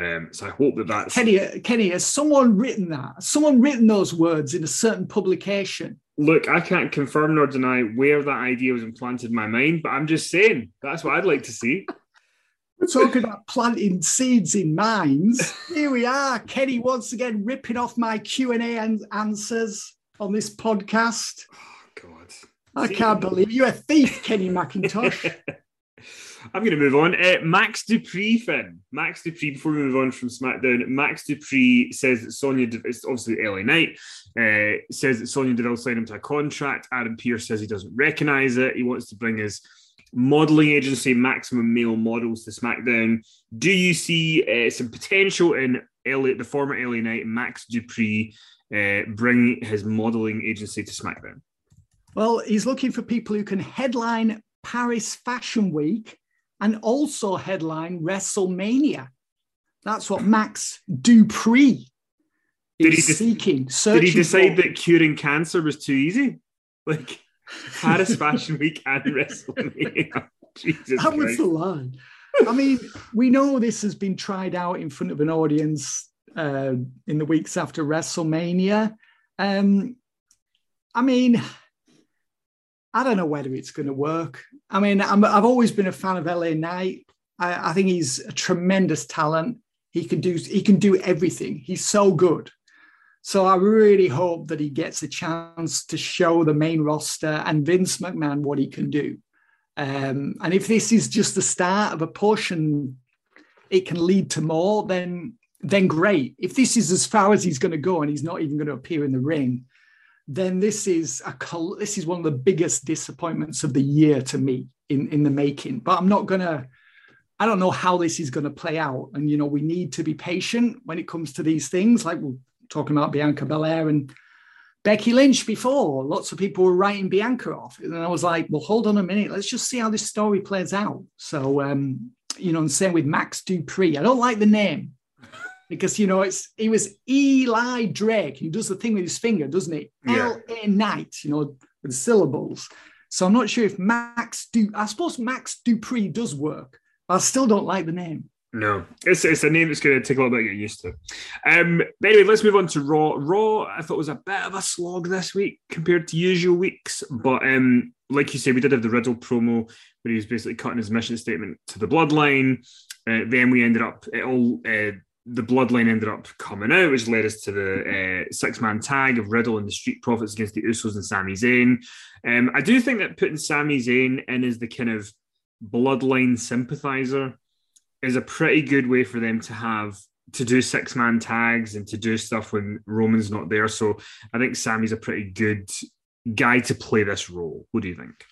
Speaker 2: Um, so I hope that that's
Speaker 1: Kenny. Kenny, has someone written that? Has someone written those words in a certain publication?
Speaker 2: Look, I can't confirm nor deny where that idea was implanted in my mind, but I'm just saying that's what I'd like to see.
Speaker 1: We're talking about planting seeds in minds. Here we are, Kenny once again ripping off my Q and A answers on this podcast.
Speaker 2: Oh God!
Speaker 1: I can't believe you're a thief, Kenny [laughs] McIntosh.
Speaker 2: I'm going to move on. Uh, Max Dupri, Finn. Max Dupri, before we move on from SmackDown, Max Dupri says that Sonya, it's obviously LA Knight, uh, says that Sonya Deville signed him to a contract. Adam Pearce says he doesn't recognize it. He wants to bring his modeling agency, Maximum Male Models, to SmackDown. Do you see uh, some potential in LA, the former LA Knight, Max Dupri, uh, bring his modeling agency to SmackDown?
Speaker 1: Well, he's looking for people who can headline Paris Fashion Week and also headline WrestleMania. That's what Max Dupri did he seeking.
Speaker 2: Did he decide for. that curing cancer was too easy? Like Paris Fashion Week and [laughs] WrestleMania. [laughs] Jesus
Speaker 1: that Christ. was the line. I mean, we know this has been tried out in front of an audience uh, in the weeks after WrestleMania. Um, I mean, I don't know whether it's going to work. I mean, i have always been a fan of LA Knight. I, I, think he's a tremendous talent. He can do he can do everything. He's so good. So I really hope that he gets a chance to show the main roster and Vince McMahon what he can do. Um, and if this is just the start of a push and it can lead to more, then then great. If this is as far as he's going to go and he's not even going to appear in the ring, then this is a this is one of the biggest disappointments of the year to me in in the making. But I'm not gonna. I don't know how this is going to play out, and you know we need to be patient when it comes to these things. Like we're talking about Bianca Belair and Becky Lynch before. Lots of people were writing Bianca off, and I was like, well, hold on a minute, let's just see how this story plays out. So, um, you know, and same with Max Dupri. I don't like the name because you know it's he was Eli Drake. He does the thing with his finger, doesn't he? Yeah. L A Knight, you know, with syllables. So I'm not sure if Max Du. I suppose Max Dupri does work. I still don't like the name.
Speaker 2: No, it's it's a name that's going to take a little bit to get used to. Um, but anyway, let's move on to Raw. Raw, I thought was a bit of a slog this week compared to usual weeks, but um, like you said, we did have the Riddle promo where he was basically cutting his mission statement to the Bloodline. Uh, then we ended up it all. Uh, the bloodline ended up coming out, which led us to the uh, six man tag of Riddle and the Street Profits against the Usos and Sami Zayn. Um, I do think that putting Sami Zayn in as the kind of bloodline sympathizer is a pretty good way for them to have to do six man tags and to do stuff when Roman's not there. So I think Sami's a pretty good guy to play this role. What do you think?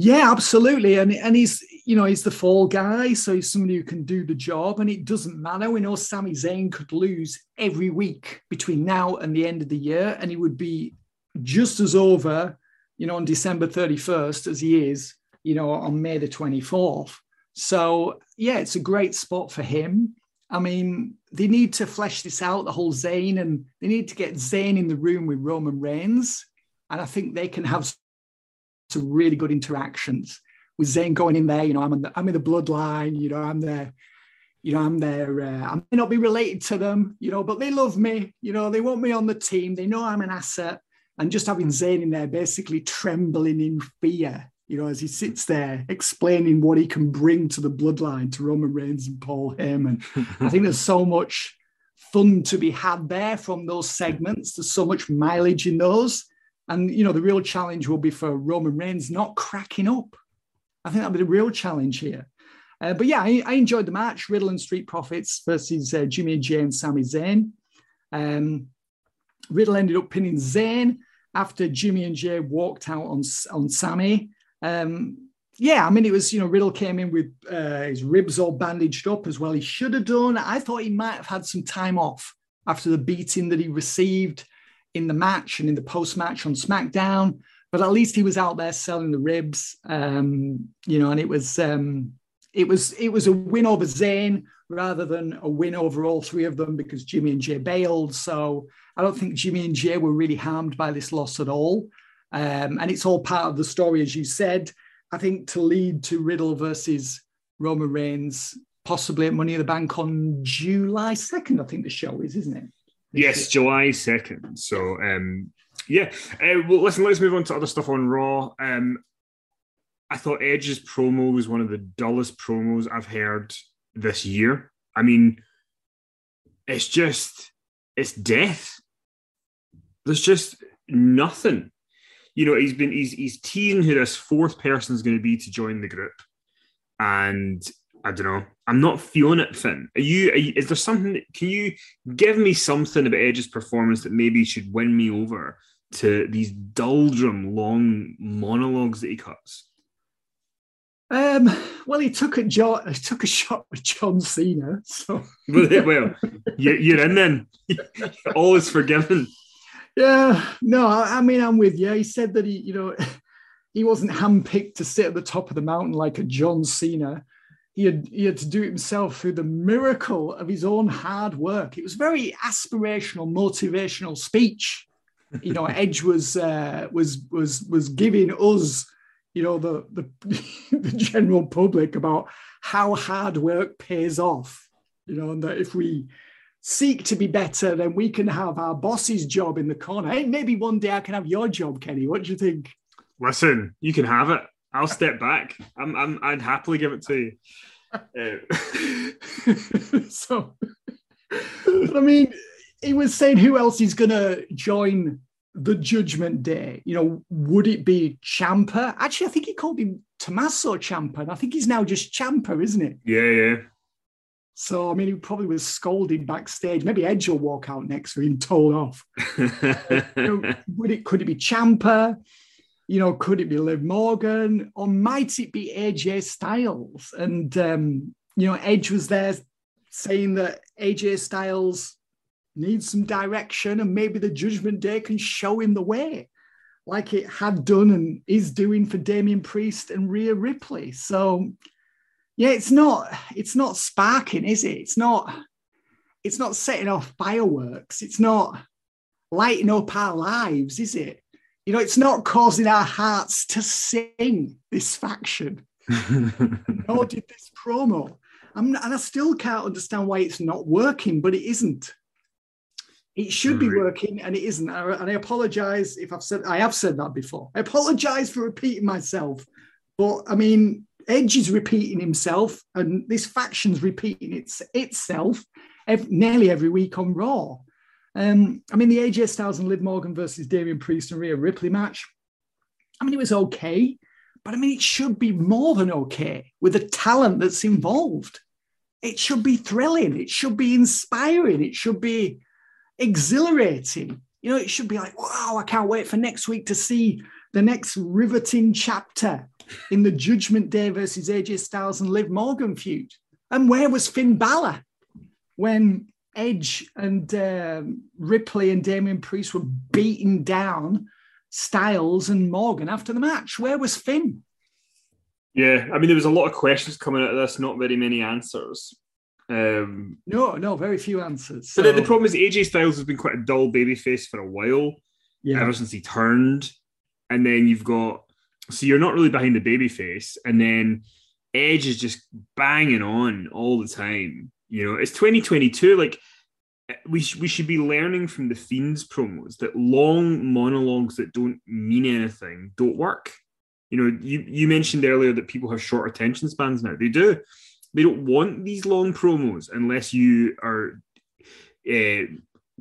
Speaker 1: Yeah, absolutely. And and he's you know he's the fall guy, so he's somebody who can do the job, and it doesn't matter. We know Sami Zayn could lose every week between now and the end of the year, and he would be just as over, you know, on December thirty first as he is, you know, on May the twenty fourth. So yeah, it's a great spot for him. I mean, they need to flesh this out, the whole Zayn, and they need to get Zayn in the room with Roman Reigns. And I think they can have some really good interactions with Zayn going in there. You know, I'm in the, I'm in the bloodline. You know, I'm there. You know, I'm there. Uh, I may not be related to them. You know, but they love me. You know, they want me on the team. They know I'm an asset. And just having Zayn in there, basically trembling in fear. You know, as he sits there explaining what he can bring to the bloodline to Roman Reigns and Paul Heyman. [laughs] I think there's so much fun to be had there from those segments. There's so much mileage in those. And you know, the real challenge will be for Roman Reigns not cracking up. I think that'll be the real challenge here. Uh, but yeah, I, I, enjoyed the match. Riddle and Street Profits versus uh, Jimmy and Jey and Sami Zayn. Um, Riddle ended up pinning Zayn after Jimmy and Jey walked out on on Sami. Um, yeah, I mean, it was, you know, Riddle came in with uh, his ribs all bandaged up as well. He should have done. I thought he might have had some time off after the beating that he received in the match and in the post match on SmackDown, but at least he was out there selling the ribs, um, you know, and it was um, it was it was a win over Zayn rather than a win over all three of them because Jimmy and Jey bailed. So I don't think Jimmy and Jey were really harmed by this loss at all, um, and it's all part of the story, as you said. I think to lead to Riddle versus Roman Reigns, possibly at Money in the Bank on July 2nd, I think the show is, isn't it?
Speaker 2: Yes, July 2nd. So, um, yeah. Uh, well, listen, let's move on to other stuff on Raw. Um, I thought Edge's promo was one of the dullest promos I've heard this year. I mean, it's just, it's death. There's just nothing. You know, he's been, he's, he's teasing who this fourth person is going to be to join the group. And I don't know. I'm not feeling it, Finn. Are you, are you, Is there something? Can you give me something about Edge's performance that maybe should win me over to these doldrum long monologues that he cuts?
Speaker 1: Um, well, he took a shot. He took a shot with John Cena. So [laughs]
Speaker 2: well, you're in then. [laughs] All is forgiven.
Speaker 1: Yeah, no, I mean I'm with you. He said that he, you know, he wasn't handpicked to sit at the top of the mountain like a John Cena he had, he had to do it himself through the miracle of his own hard work. It was very aspirational, motivational speech. You know, [laughs] Edge was uh, was was was giving us, you know, the, the [laughs] the general public about how hard work pays off. You know, and that if we seek to be better, then we can have our boss's job in the corner. Hey, maybe one day I can have your job, Kenny. What do you think?
Speaker 2: Listen, you can have it. I'll step back. I'm, I'm, I'd happily give it to you.
Speaker 1: Uh, [laughs] so, I mean, he was saying who else is going to join the Judgment Day. You know, would it be Ciampa? Actually, I think he called him Tommaso Ciampa, and I think he's now just Ciampa, isn't it?
Speaker 2: Yeah, yeah.
Speaker 1: So, I mean, he probably was scolded backstage. Maybe Edge will walk out next for him told off. [laughs] you know, would it? Could it be Ciampa? You know, could it be Liv Morgan or might it be AJ Styles? And, um, you know, Edge was there saying that AJ Styles needs some direction and maybe the Judgment Day can show him the way, like it had done and is doing for Damian Priest and Rhea Ripley. So, yeah, it's not it's not sparking, is it? It's not it's not setting off fireworks. It's not lighting up our lives, is it? You know, it's not causing our hearts to sing this faction. [laughs] Nor did this promo. I'm, and I still can't understand why it's not working, but it isn't. It should be working, and it isn't. And I apologize if I've said I have said that before. I apologize for repeating myself, but I mean, Edge is repeating himself, and this faction's repeating its, itself every, nearly every week on Raw. Um, I mean, the AJ Styles and Liv Morgan versus Damian Priest and Rhea Ripley match. I mean, it was okay, but I mean, it should be more than okay with the talent that's involved. It should be thrilling. It should be inspiring. It should be exhilarating. You know, it should be like, wow, I can't wait for next week to see the next riveting chapter in the Judgment Day versus AJ Styles and Liv Morgan feud? And where was Finn Balor when Edge and um, Ripley and Damian Priest were beating down Styles and Morgan after the match? Where was Finn?
Speaker 2: Yeah, I mean, there was a lot of questions coming out of this, not very many answers. Um,
Speaker 1: no, no, very few answers.
Speaker 2: So. But the, the problem is AJ Styles has been quite a dull babyface for a while,
Speaker 1: yeah.
Speaker 2: ever since he turned. And then you've got so you're not really behind the babyface, and then Edge is just banging on all the time. You know, it's 2022. Like we sh- we should be learning from the Fiends promos that long monologues that don't mean anything don't work. You know, you you mentioned earlier that people have short attention spans now. They do they don't want these long promos unless you are uh,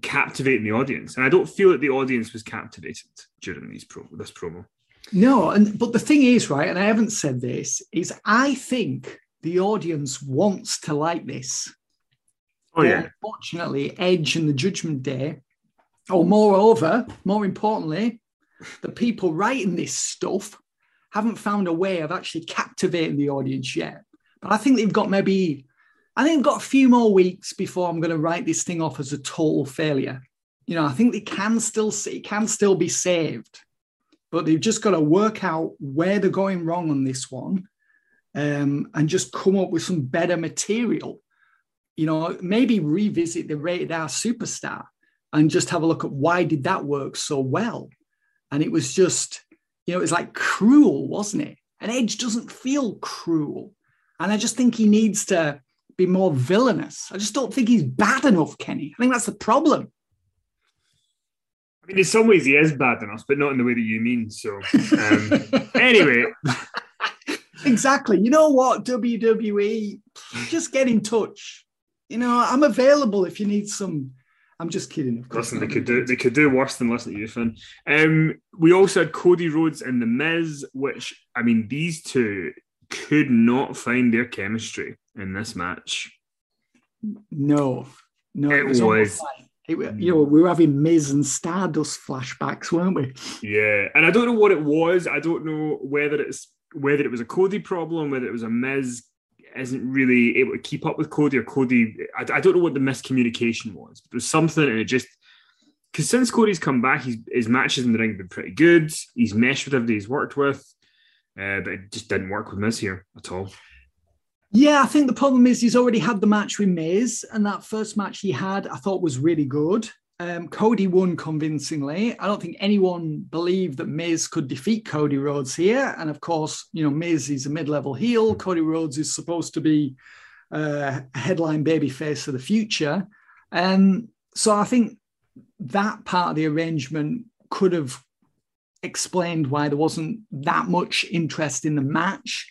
Speaker 2: captivating the audience. And I don't feel that the audience was captivated during these pro- this promo.
Speaker 1: No, and but the thing is, right, and I haven't said this, is I think the audience wants to like this.
Speaker 2: Oh yeah.
Speaker 1: Unfortunately, Edge and the Judgment Day, or moreover, more importantly, the people writing this stuff haven't found a way of actually captivating the audience yet. But I think they've got maybe, I think they've got a few more weeks before I'm going to write this thing off as a total failure. You know, I think they can still see, can still be saved, but they've just got to work out where they're going wrong on this one um, and just come up with some better material. You know, maybe revisit the rated R superstar and just have a look at why did that work so well. And it was just, you know, it was like cruel, wasn't it? And Edge doesn't feel cruel. And I just think he needs to be more villainous. I just don't think he's bad enough, Kenny. I think that's the problem.
Speaker 2: I mean, in some ways he is bad enough, but not in the way that you mean. So, um, [laughs] anyway.
Speaker 1: exactly. You know what, WWE, just get in touch. You know, I'm available if you need some. I'm just kidding. Of
Speaker 2: course. Listen, they could do they could do worse than listen to you, Finn. Um, we also had Cody Rhodes and The Miz, which I mean, these two could not find their chemistry in this match.
Speaker 1: No, no,
Speaker 2: it, it was. was
Speaker 1: like, it, you know, we were having Miz and Stardust flashbacks, weren't we?
Speaker 2: Yeah, and I don't know what it was. I don't know whether it's whether it was a Cody problem, whether it was a Miz isn't really able to keep up with Cody or Cody. I, I don't know what the miscommunication was, but something, and it just because since Cody's come back, his, his matches in the ring have been pretty good. He's meshed with everybody he's worked with uh, but it just didn't work with Miz here at all.
Speaker 1: Yeah, I think the problem is he's already had the match with Miz, and that first match he had, I thought was really good. Um, Cody won convincingly. I don't think anyone believed that Miz could defeat Cody Rhodes here. And of course, you know, Miz is a mid-level heel. Cody Rhodes is supposed to be uh, a headline babyface of the future. And um, so I think that part of the arrangement could have explained why there wasn't that much interest in the match.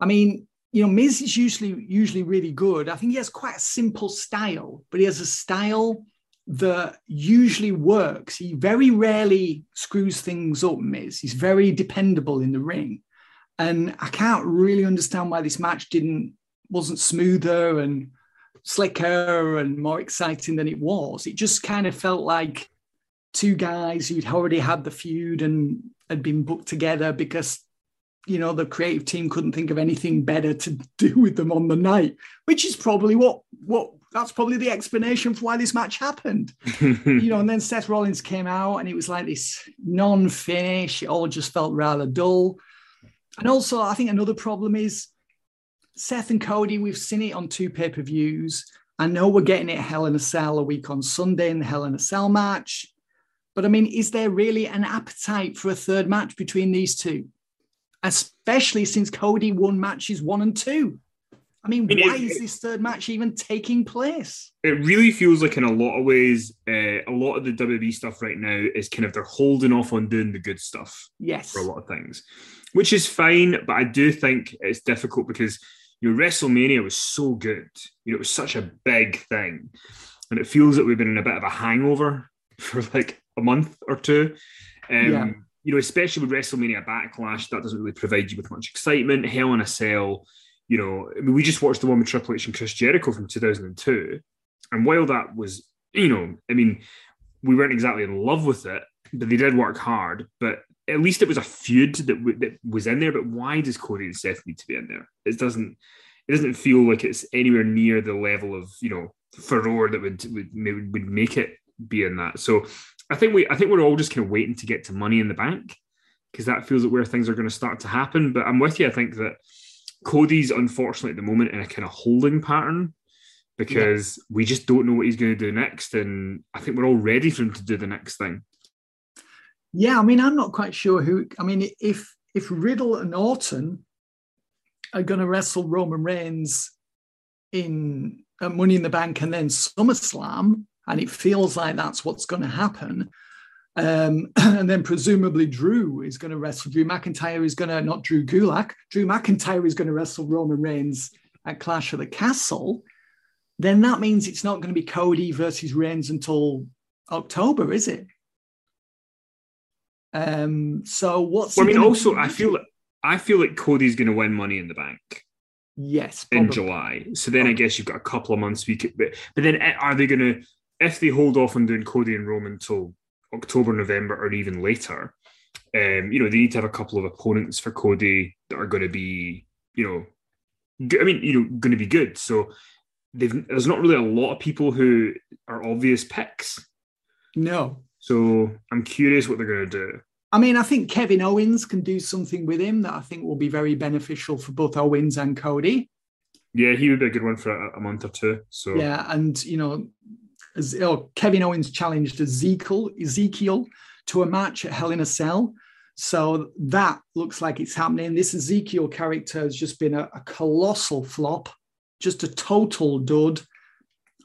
Speaker 1: I mean, you know, Miz is usually usually really good. I think he has quite a simple style, but he has a style that usually works. He very rarely screws things up, Miz. He's very dependable in the ring. And I can't really understand why this match didn't wasn't smoother and slicker and more exciting than it was. It just kind of felt like two guys who'd already had the feud and had been booked together because you know the creative team couldn't think of anything better to [laughs] do with them on the night which is probably what what that's probably the explanation for why this match happened. [laughs] You know and then seth rollins came out and it was like this non-finish. It all just felt rather dull. And also i think another problem is seth and cody we've seen it on two pay-per-views. I know we're getting it hell in a cell a week on sunday in the hell in a cell match. But I mean, is there really an appetite for a third match between these two? Especially since Cody won matches one and two. I mean, I mean why it, is this third match even taking place?
Speaker 2: It really feels like, in a lot of ways, uh, a lot of the WWE stuff right now is kind of they're holding off on doing the good stuff.
Speaker 1: Yes.
Speaker 2: For a lot of things, which is fine. But I do think it's difficult because your WrestleMania was so good. You know, it was such a big thing. And it feels that we've been in a bit of a hangover [laughs] for like a month or two. Um, yeah. You know, especially with WrestleMania Backlash, that doesn't really provide you with much excitement. Hell in a Cell, you know, I mean, we just watched the one with Triple H and Chris Jericho from 2002. And while that was, you know, I mean, we weren't exactly in love with it, but they did work hard. But at least it was a feud that, w- that was in there. But why does Cody and Seth need to be in there? It doesn't. It doesn't feel like it's anywhere near the level of you know furore that would would would make it be in that. So I think we I think we're all just kind of waiting to get to Money in the Bank because that feels like where things are going to start to happen. But I'm with you. I think that Cody's unfortunately at the moment in a kind of holding pattern because yeah. we just don't know what he's going to do next. And I think we're all ready for him to do the next thing.
Speaker 1: Yeah, I mean, I'm not quite sure who. I mean, if if Riddle and Orton are going to wrestle Roman Reigns in Money in the Bank and then SummerSlam, and it feels like that's what's going to happen. Um, [clears throat] and then presumably Drew is going to wrestle. Drew McIntyre is going to not Drew Gulak. Drew McIntyre is going to wrestle Roman Reigns at Clash of the Castle. Then that means it's not going to be Cody versus Reigns until October, is it? Um, so what's
Speaker 2: well, I mean, also I feel I feel like Cody's going to win Money in the Bank.
Speaker 1: Yes,
Speaker 2: probably. in July. So then probably. I guess you've got a couple of months. We could, but, but then eh, are they going to if they hold off on doing Cody and Roman until October, November, or even later? Um, you know, they need to have a couple of opponents for Cody that are going to be, you know, I mean, you know, going to be good. So there's not really a lot of people who are obvious picks.
Speaker 1: No,
Speaker 2: so I'm curious what they're going to do.
Speaker 1: I mean, I think Kevin Owens can do something with him that I think will be very beneficial for both Owens and Cody.
Speaker 2: Yeah, he would be a good one for a, a month or two. So
Speaker 1: yeah, and you know, Kevin Owens challenged Ezekiel Ezekiel to a match at Hell in a Cell. So that looks like it's happening. This Ezekiel character has just been a, a colossal flop, just a total dud.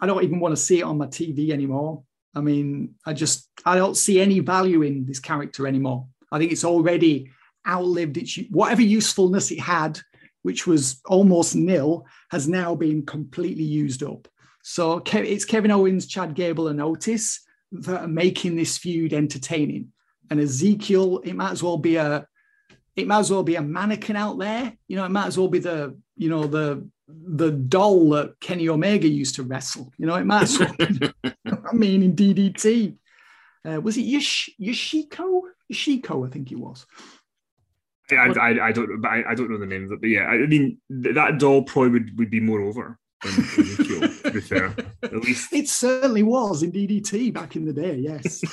Speaker 1: I don't even want to see it on my TV anymore. I mean, I just I don't see any value in this character anymore. I think it's already outlived its whatever usefulness it had, which was almost nil, has now been completely used up. So it's Kevin Owens, Chad Gable, and Otis that are making this feud entertaining. And Ezekiel, it might as well be a it might as well be a mannequin out there. You know, it might as well be the you know the the doll that Kenny Omega used to wrestle. You know, it might as well. [laughs] [laughs] I mean, in DDT, uh, was it Yosh- Yoshiko? Yoshiko, I think it was.
Speaker 2: I, I, I don't I, I don't know the name of it, but yeah, I mean that doll probably would, would be more over to be fair. At least
Speaker 1: it certainly was in DDT back in the day. Yes.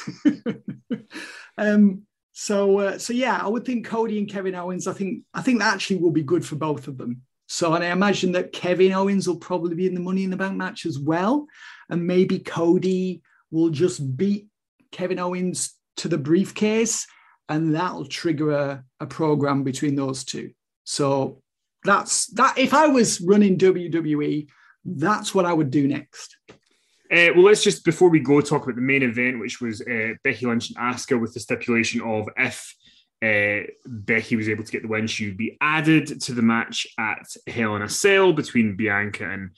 Speaker 1: [laughs] um. So uh, so yeah, I would think Cody and Kevin Owens. I think I think that actually will be good for both of them. So, and I imagine that Kevin Owens will probably be in the Money in the Bank match as well. And maybe Cody will just beat Kevin Owens to the briefcase, and that'll trigger a, a program between those two. So, that's that. If I was running WWE, that's what I would do next.
Speaker 2: Uh, well, let's just before we go talk about the main event, which was uh, Becky Lynch and Asuka, with the stipulation of if uh, Becky was able to get the win. She would be added to the match at Hell in a Cell between Bianca and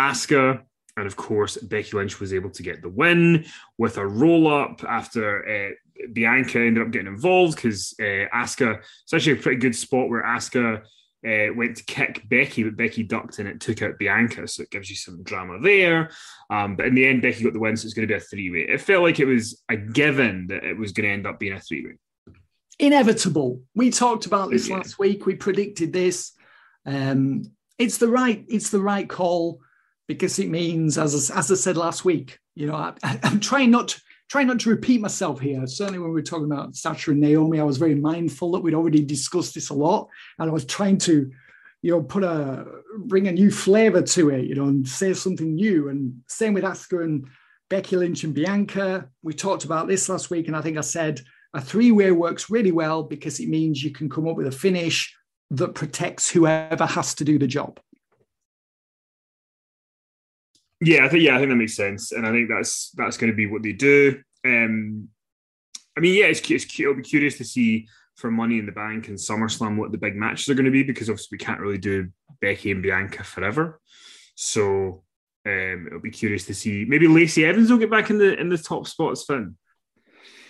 Speaker 2: Asuka. And of course, Becky Lynch was able to get the win with a roll up after uh, Bianca ended up getting involved because uh, Asuka, it's actually a pretty good spot where Asuka uh, went to kick Becky, but Becky ducked and it took out Bianca. So it gives you some drama there. Um, but in the end, Becky got the win, so it's going to be a three way. It felt like it was a given that it was going to end up being a three way
Speaker 1: inevitable. We talked about this yeah. last week. We predicted this. Um, it's the right it's the right call because it means, as as I said last week, you know, I, [laughs] am trying not trying not to repeat myself here. Certainly, when we were talking about Sasha and Naomi, I was very mindful that we'd already discussed this a lot, and I was trying to, you know, put a bring a new flavor to it, you know, and say something new. And same with Asuka and Becky Lynch and Bianca. We talked about this last week, and I think I said a three way works really well because it means you can come up with a finish that protects whoever has to do the job.
Speaker 2: Yeah, I think yeah, I think that makes sense, and I think that's that's going to be what they do. Um, I mean, yeah, it's, it's it'll be curious to see for Money in the Bank and SummerSlam what the big matches are going to be because obviously we can't really do Becky and Bianca forever. So um, it'll be curious to see. Maybe Lacey Evans will get back in the in the top spots. Finn.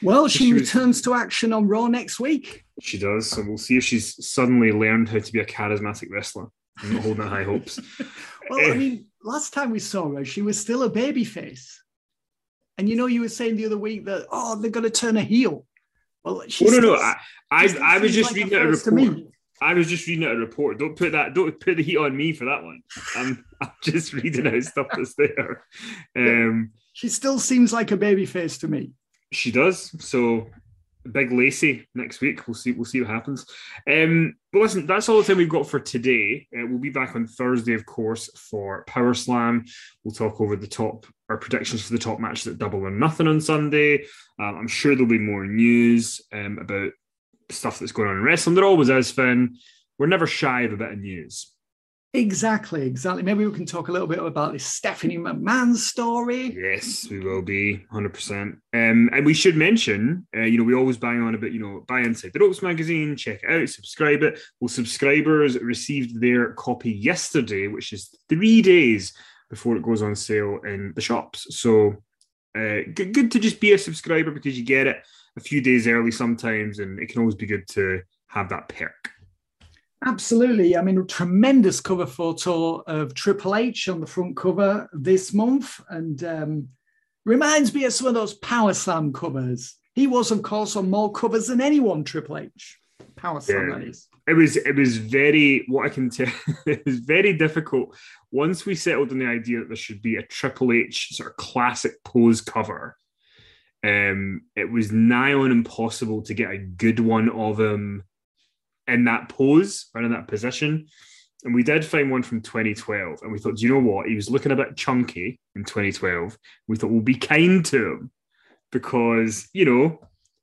Speaker 1: Well, she, she returns was, to action on Raw next week.
Speaker 2: She does. So we'll see if she's suddenly learned how to be a charismatic wrestler. I'm not holding high hopes. [laughs]
Speaker 1: well, I eh. mean, last time we saw her, she was still a baby face. And you know, you were saying the other week that, oh, they're going to turn a heel. Well,
Speaker 2: oh, no, no. I, I, I was just like reading a report. I was just reading out a report. Don't put that. Don't put the heat on me for that one. I'm, [laughs] I'm just reading out stuff that's there. [laughs] Um,
Speaker 1: she still seems like a baby face to me.
Speaker 2: She does. So big Lacey next week. We'll see. We'll see what happens. Um, but listen, that's all the time we've got for today. Uh, we'll be back on Thursday, of course, for Power Slam. We'll talk over the top our predictions for the top matches at Double or Nothing on Sunday. Um, I'm sure there'll be more news um, about stuff that's going on in wrestling. There always is, Finn. We're never shy of a bit of news.
Speaker 1: Exactly, exactly. Maybe we can talk a little bit about this Stephanie McMahon story.
Speaker 2: Yes, we will be 100%. Um, and we should mention, uh, you know, we always bang on about, you know, buy Inside the Ropes magazine, check it out, subscribe it. Well, subscribers received their copy yesterday, which is three days before it goes on sale in the shops. So uh, good, good to just be a subscriber because you get it a few days early sometimes, and it can always be good to have that perk.
Speaker 1: Absolutely. I mean, a tremendous cover photo of Triple H on the front cover this month and um, reminds me of some of those Power Slam covers. He was, of course, on more covers than anyone, Triple H. Power Slam, yeah. that is.
Speaker 2: It was it was very what I can tell [laughs] it was very difficult once we settled on the idea that there should be a Triple H sort of classic pose cover. Um, it was nigh on impossible to get a good one of him in that pose or in that position. And we did find one from 2012. And we thought, do you know what? He was looking a bit chunky in 2012. We thought we'll be kind to him because, you know,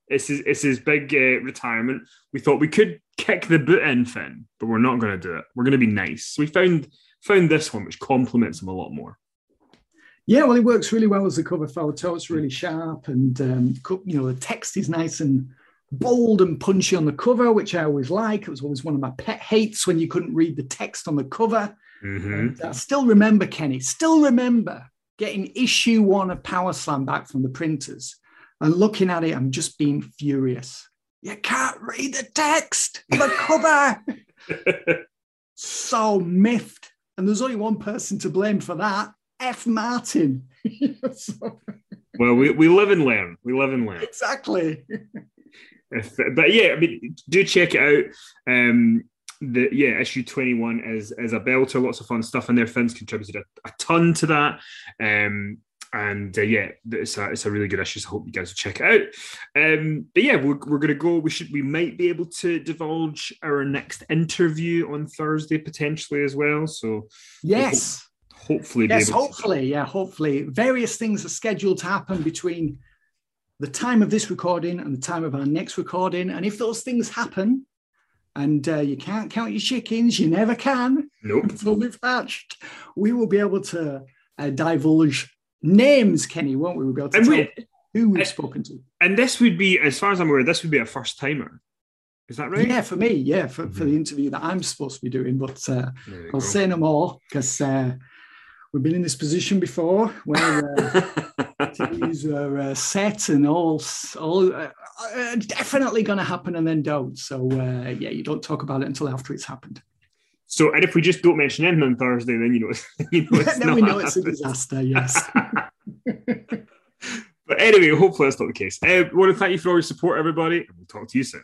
Speaker 2: it's his, it's his big uh, retirement. We thought we could kick the boot in Finn, but we're not going to do it. We're going to be nice. So we found found this one, which complements him a lot more.
Speaker 1: Yeah, well, it works really well as a cover photo. It's really sharp, and um, you know the text is nice and bold and punchy on the cover, which I always like. It was always one of my pet hates when you couldn't read the text on the cover. Mm-hmm. I still remember, Kenny, still remember getting issue one of Power Slam back from the printers and looking at it, I'm just being furious. You can't read the text, the [laughs] cover. so miffed. And there's only one person to blame for that F. Martin. [laughs]
Speaker 2: so... Well, we, we live and learn. We live and learn.
Speaker 1: Exactly.
Speaker 2: If, but yeah, I mean, do check it out. Um, the yeah, issue twenty one is is a belter. Lots of fun stuff in there. Finn's contributed a, a ton to that. Um, and uh, yeah, it's a, it's a really good issue. So I hope you guys will check it out. Um, but yeah, we're, we're going to go. We should we might be able to divulge our next interview on Thursday potentially as well. So
Speaker 1: yes,
Speaker 2: hopefully,
Speaker 1: yes, hopefully, to... yeah, hopefully, various things are scheduled to happen between the time of this recording and the time of our next recording. And if those things happen, and uh, you can't count your chickens, you never can.
Speaker 2: Nope.
Speaker 1: until we've hatched. We will be able to uh, divulge names, Kenny, won't we? We'll be able to and tell we, who we've spoken to.
Speaker 2: And this would be, as far as I'm aware, this would be a first timer. Is that right?
Speaker 1: Yeah, for me, yeah, for, mm-hmm. for the interview that I'm supposed to be doing. But uh, I'll go. say no more because uh, we've been in this position before where [laughs] uh, are uh, set and all, all uh, uh definitely going to happen and then don't. So uh, yeah, you don't talk about it until after it's happened.
Speaker 2: So, and if we just don't mention anything on Thursday, then you know, [laughs] you know
Speaker 1: it's [laughs] then we know it's a disaster. Yes. [laughs]
Speaker 2: but anyway, hopefully that's not the case. Uh, we want to thank you for all your support, everybody, and we'll talk to you soon.